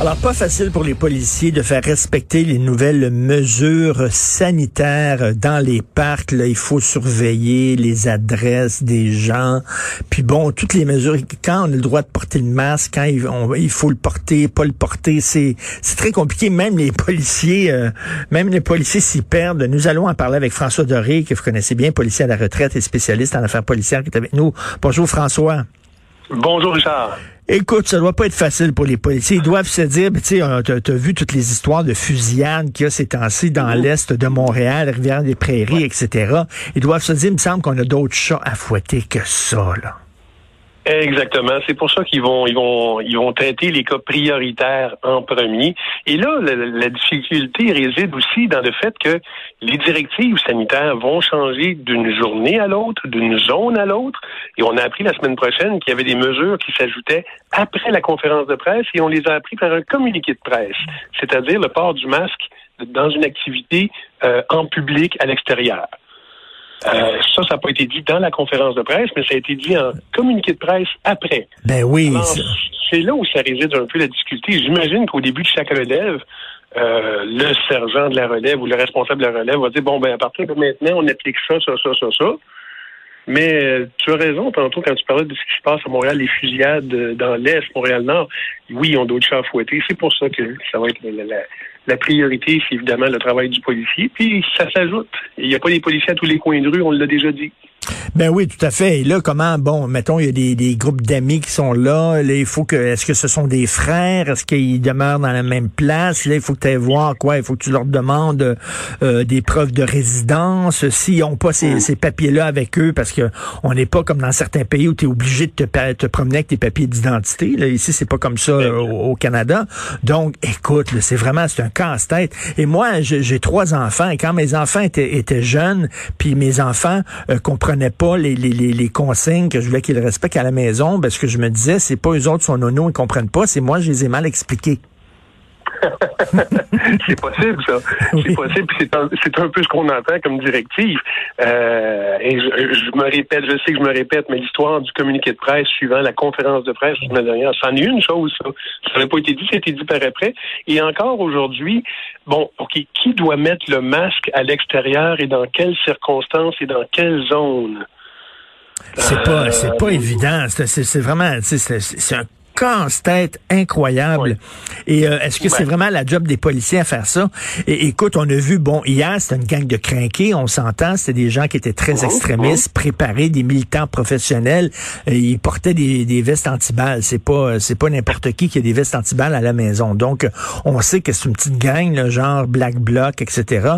Alors, pas facile pour les policiers de faire respecter les nouvelles mesures sanitaires dans les parcs. Il faut surveiller les adresses des gens. Puis bon, toutes les mesures, quand on a le droit de porter le masque, quand il, il faut le porter, pas le porter, c'est très compliqué. Même les policiers, euh, même les policiers s'y perdent. Nous allons en parler avec François Doré, que vous connaissez bien, policier à la retraite et spécialiste en affaires policières, qui est avec nous. Bonjour François. Bonjour Richard. Écoute, ça doit pas être facile pour les policiers. Ils doivent se dire, tu sais, tu as, vu toutes les histoires de fusillades qu'il y a ces temps-ci dans l'est de Montréal, Rivière-des-Prairies, etc. Ils doivent se dire, il me semble qu'on a d'autres chats à fouetter que ça, là. Exactement. C'est pour ça qu'ils vont, ils vont, ils vont traiter les cas prioritaires en premier. Et là, la, difficulté réside aussi dans le fait que les directives sanitaires vont changer d'une journée à l'autre, d'une zone à l'autre. Et on a appris la semaine prochaine qu'il y avait des mesures qui s'ajoutaient après la conférence de presse et on les a appris par un communiqué de presse, c'est-à-dire le port du masque dans une activité euh, en public à l'extérieur. Euh, ça, ça n'a pas été dit dans la conférence de presse, mais ça a été dit en communiqué de presse après. Ben oui. C'est là où ça réside un peu la difficulté. J'imagine qu'au début de chaque relève, euh, le sergent de la relève ou le responsable de la relève va dire bon ben à partir de maintenant on applique ça, ça, ça, ça, ça. Mais euh, tu as raison tantôt quand tu parlais de ce qui se passe à Montréal, les fusillades dans l'Est, Montréal-Nord. Oui, ils ont d'autres chats à fouetter. C'est pour ça que ça va être la, la priorité, c'est évidemment le travail du policier. Puis ça s'ajoute. Il n'y a pas des policiers à tous les coins de rue, on l'a déjà dit. Ben oui, tout à fait. Et là, comment, bon, mettons, il y a des, des groupes d'amis qui sont là. Là, il faut que, est-ce que ce sont des frères? Est-ce qu'ils demeurent dans la même place? Là, il faut que tu ailles voir quoi? Il faut que tu leur demandes euh, des preuves de résidence. S'ils n'ont pas ces, mm. ces papiers-là avec eux, parce que on n'est pas comme dans certains pays où tu es obligé de te, te, promener avec tes papiers d'identité. Là, ici, c'est pas comme ça euh, au, Canada. Donc, écoute, c'est vraiment, c'est un casse-tête. Et moi, j'ai trois enfants. Et quand mes enfants étaient, étaient jeunes, puis mes enfants euh, comprenaient pas les, les, les, consignes que je voulais qu'ils respectent à la maison, parce que je me disais, c'est pas eux autres son nono, ils comprennent pas, c'est moi, je les ai mal expliqués. c'est possible, ça. C'est possible. C'est un, un, peu ce qu'on entend comme directive. Euh, et je, me répète, je sais que je me répète, mais l'histoire du communiqué de presse suivant la conférence de presse la dernière, c'en est une chose, ça. Ça n'avait pas été dit, c'était dit par après. Et encore aujourd'hui, bon, OK, qui doit mettre le masque à l'extérieur et dans quelles circonstances et dans quelle zone? C'est pas, c'est pas évident. C'est vraiment, c'est un casse-tête incroyable. Et euh, est-ce que c'est vraiment la job des policiers à faire ça? Et écoute, on a vu, bon, hier, c'était une gang de crinqués, on s'entend, c'était des gens qui étaient très oh, extrémistes, oh. préparés, des militants professionnels. Et ils portaient des, des vestes antiballes. C'est pas c'est pas n'importe qui qui a des vestes antiballes à la maison. Donc, on sait que c'est une petite gang, le genre Black Bloc, etc.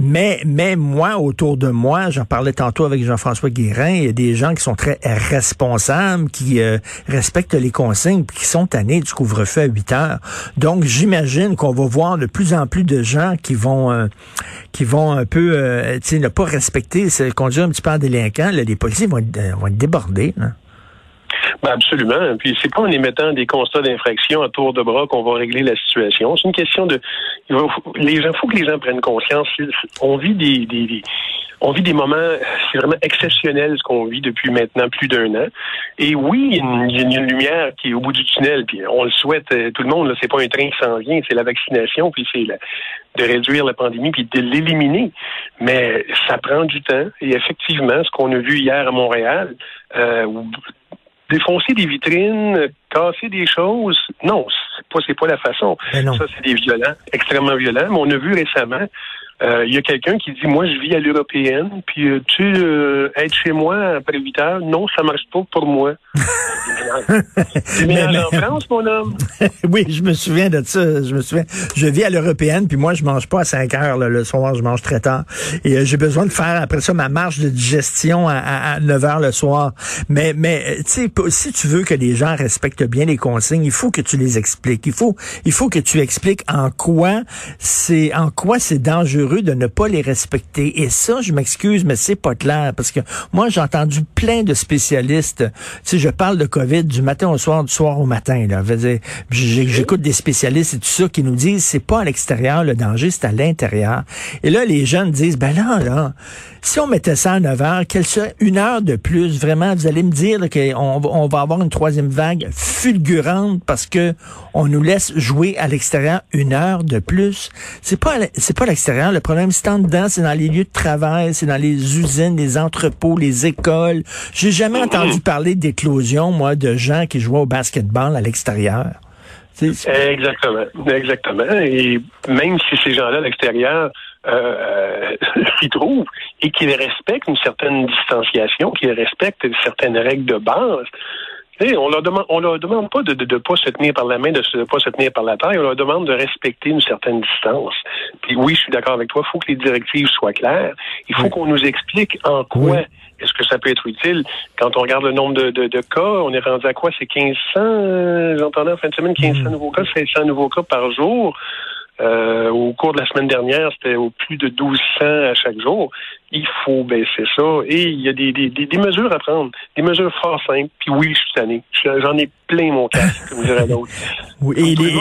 Mais, mais moi, autour de moi, j'en parlais tantôt avec Jean-François Guérin, il y a des gens qui sont très responsables, qui euh, respectent les conseils qui sont tannés du couvre-feu à 8 heures. Donc, j'imagine qu'on va voir de plus en plus de gens qui vont euh, qui vont un peu euh, ne pas respecter, se conduire un petit peu en délinquant. les policiers vont euh, vont être débordés. Ben absolument. Puis c'est pas en émettant des constats d'infraction à tour de bras qu'on va régler la situation. C'est une question de les gens. Faut que les gens prennent conscience. On vit des, des on vit des moments, c'est vraiment exceptionnel ce qu'on vit depuis maintenant plus d'un an. Et oui, il y, a une, lumière qui est au bout du tunnel, puis on le souhaite, euh, tout le monde, c'est pas un train qui s'en vient, c'est la vaccination, puis c'est de réduire la pandémie, puis de l'éliminer. Mais ça prend du temps, et effectivement, ce qu'on a vu hier à Montréal, euh, défoncer des vitrines, casser des choses, non, c'est pas, pas la façon. Ça, c'est des violents, extrêmement violents. Mais on a vu récemment Il y a quelqu'un qui dit, moi, je vis à l'européenne, puis euh, tu euh, être chez moi après 8 heures, non, ça marche pas pour moi. tu mélanges en France, mon homme. oui, je me souviens de ça. Je me souviens. Je vis à l'européenne, puis moi, je mange pas à 5 heures là, le soir. Je mange très tard. Et euh, j'ai besoin de faire après ça ma marche de digestion à, à, à 9 heures le soir. Mais, mais euh, tu si tu veux que les gens respectent bien les consignes, il faut que tu les expliques. Il faut, il faut que tu expliques en quoi c'est, en quoi c'est dangereux de ne pas les respecter. Et ça, je m'excuse, mais c'est pas clair parce que moi, j'ai entendu plein de spécialistes. Tu sais, je parle de COVID du matin au soir, du soir au matin. Là. J'écoute des spécialistes et tout ça qui nous disent c'est pas à l'extérieur le danger, c'est à l'intérieur. Et là, les jeunes disent ben là, là, si on mettait ça à 9 heures, quelle serait une heure de plus, vraiment, vous allez me dire qu'on va- on va avoir une troisième vague fulgurante parce que on nous laisse jouer à l'extérieur une heure de plus. C'est pas c'est pas l'extérieur. Le problème, c'est en dedans, c'est dans les lieux de travail, c'est dans les usines, les entrepôts, les écoles. J'ai jamais entendu parler d'éclosion, moi, de gens qui jouaient au basketball à l'extérieur. Sais, Exactement, exactement. Et même si ces gens-là à l'extérieur euh, s'y trouvent et qu'ils respectent une certaine distanciation, qu'ils respectent certaines règles de base, on leur demande, on leur demande pas de ne pas se tenir par la main, de ne pas se tenir par la taille, on leur demande de respecter une certaine distance. Puis oui, je suis d'accord avec toi, il faut que les directives soient claires. Il faut Oui. qu'on nous explique en quoi Oui. est-ce que ça peut être utile. Quand on regarde le nombre de, de, de cas, on est rendu à quoi? C'est 1500, euh, j'entendais en fin de semaine, 1500 nouveaux cas, 500 nouveaux cas par jour. Euh, au cours de la semaine dernière, c'était au plus de 1200 à chaque jour. Il faut baisser ça. Et il y a des, des, des, des mesures à prendre, des mesures fort simples. Puis oui, je suis tanné. Je- J'en ai plein mon casque, comme dirait l'autre. Oui, et, les,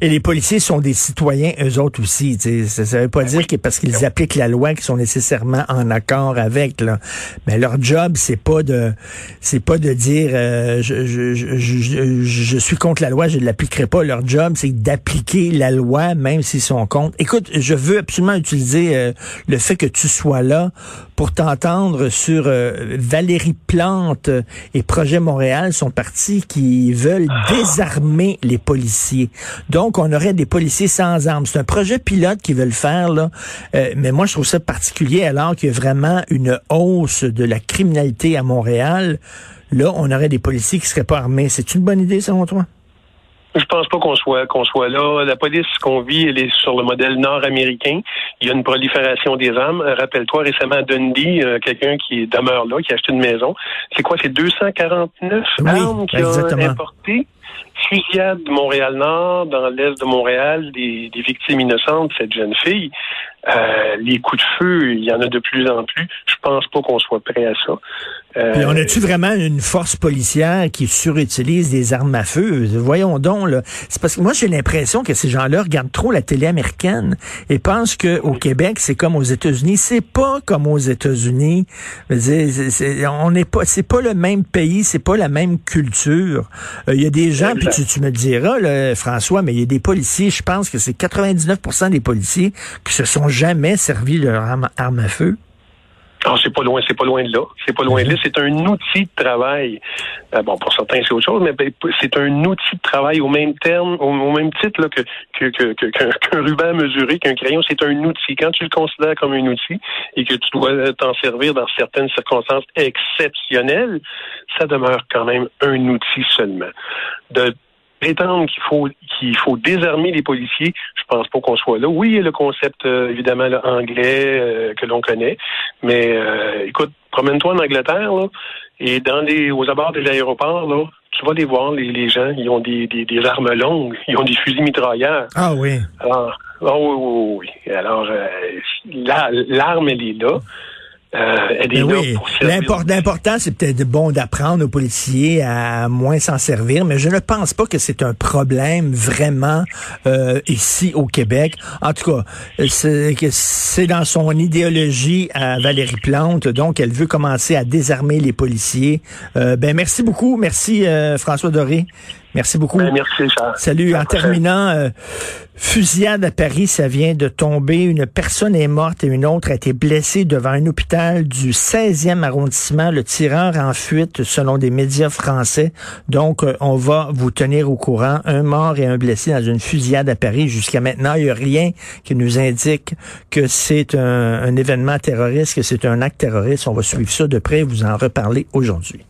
et les policiers sont des citoyens, eux autres aussi. tu sais. Ça ne veut pas dire que parce qu'ils appliquent la loi qu'ils sont nécessairement en accord avec. Là. Mais leur job, c'est pas de c'est pas de dire euh, je, je, je, je, je suis contre la loi, je ne l'appliquerai pas. Leur job, c'est d'appliquer la loi, même s'ils sont contre. Écoute, je veux absolument utiliser euh, le fait que tu sois là pour t'entendre sur euh, Valérie Plante et Projet Montréal, son parti qui veulent désarmer les policiers. Donc, on aurait des policiers sans armes. C'est un projet pilote qu'ils veulent faire, là. Euh, mais moi, je trouve ça particulier alors qu'il y a vraiment une hausse de la criminalité à Montréal. Là, on aurait des policiers qui seraient pas armés. C'est une bonne idée, selon toi? Je pense pas qu'on soit qu'on soit là. La police qu'on vit, elle est sur le modèle nord-américain. Il y a une prolifération des armes. Euh, Rappelle-toi récemment à Dundee, euh, quelqu'un qui demeure là, qui a acheté une maison. C'est quoi? C'est 249 Oui, armes qu'il a importées. Fusillade de Montréal-Nord, dans l'est de Montréal, des, des victimes innocentes, cette jeune fille. Euh, les coups de feu, il y en a de plus en plus. Je pense pas qu'on soit prêt à ça. Euh, Puis on a-tu vraiment une force policière qui surutilise des armes à feu? Voyons donc, là. C'est parce que moi, j'ai l'impression que ces gens-là regardent trop la télé américaine et pensent que au Québec, c'est comme aux États-Unis. C'est pas comme aux États-Unis. On n'est pas, c'est pas le même pays, c'est pas la même culture. Euh, Il y a des gens, puis tu, tu me le diras, là, François, mais il y a des policiers, je pense que c'est 99% des policiers qui se sont jamais servis de leur arme, arme à feu. Ah, c'est pas loin, c'est pas loin de là. C'est pas loin de là. C'est un outil de travail. Euh, bon, pour certains, c'est autre chose, mais ben, c'est un outil de travail au même terme, au, même titre là, que, que, que, que- qu'un, qu'un ruban mesuré, qu'un crayon. C'est un outil. Quand tu le considères comme un outil et que tu dois t'en servir dans certaines circonstances exceptionnelles, ça demeure quand même un outil seulement. De prétendre qu'il faut qu'il faut désarmer les policiers, je pense pas qu'on soit là. Oui, il y a le concept euh, évidemment là, anglais euh, que l'on connaît, mais euh, écoute, promène-toi en Angleterre là, et dans les aux abords des aéroports là, tu vas les voir les, les gens, ils ont des, des, des armes longues, ils ont des fusils mitrailleurs. Ah oui. Alors, oh, oui, oui, oui. Alors euh, la- l'arme elle est là. Euh, Ben oui, l'important, c'est peut-être bon d'apprendre aux policiers à moins s'en servir, mais je ne pense pas que c'est un problème vraiment euh, ici au Québec. En tout cas, c'est dans son idéologie à Valérie Plante, donc elle veut commencer à désarmer les policiers. Euh, ben merci beaucoup, merci euh, François Doré. Merci beaucoup. Ben, merci, Charles. Salut. En terminant, euh, fusillade à Paris, ça vient de tomber. Une personne est morte et une autre a été blessée devant un hôpital du 16e arrondissement. Le tireur en fuite, selon des médias français. Donc, euh, on va vous tenir au courant. Un mort et un blessé dans une fusillade à Paris. Jusqu'à maintenant, il n'y a rien qui nous indique que c'est un, un événement terroriste, que c'est un acte terroriste. On va suivre ça de près, vous en reparler aujourd'hui.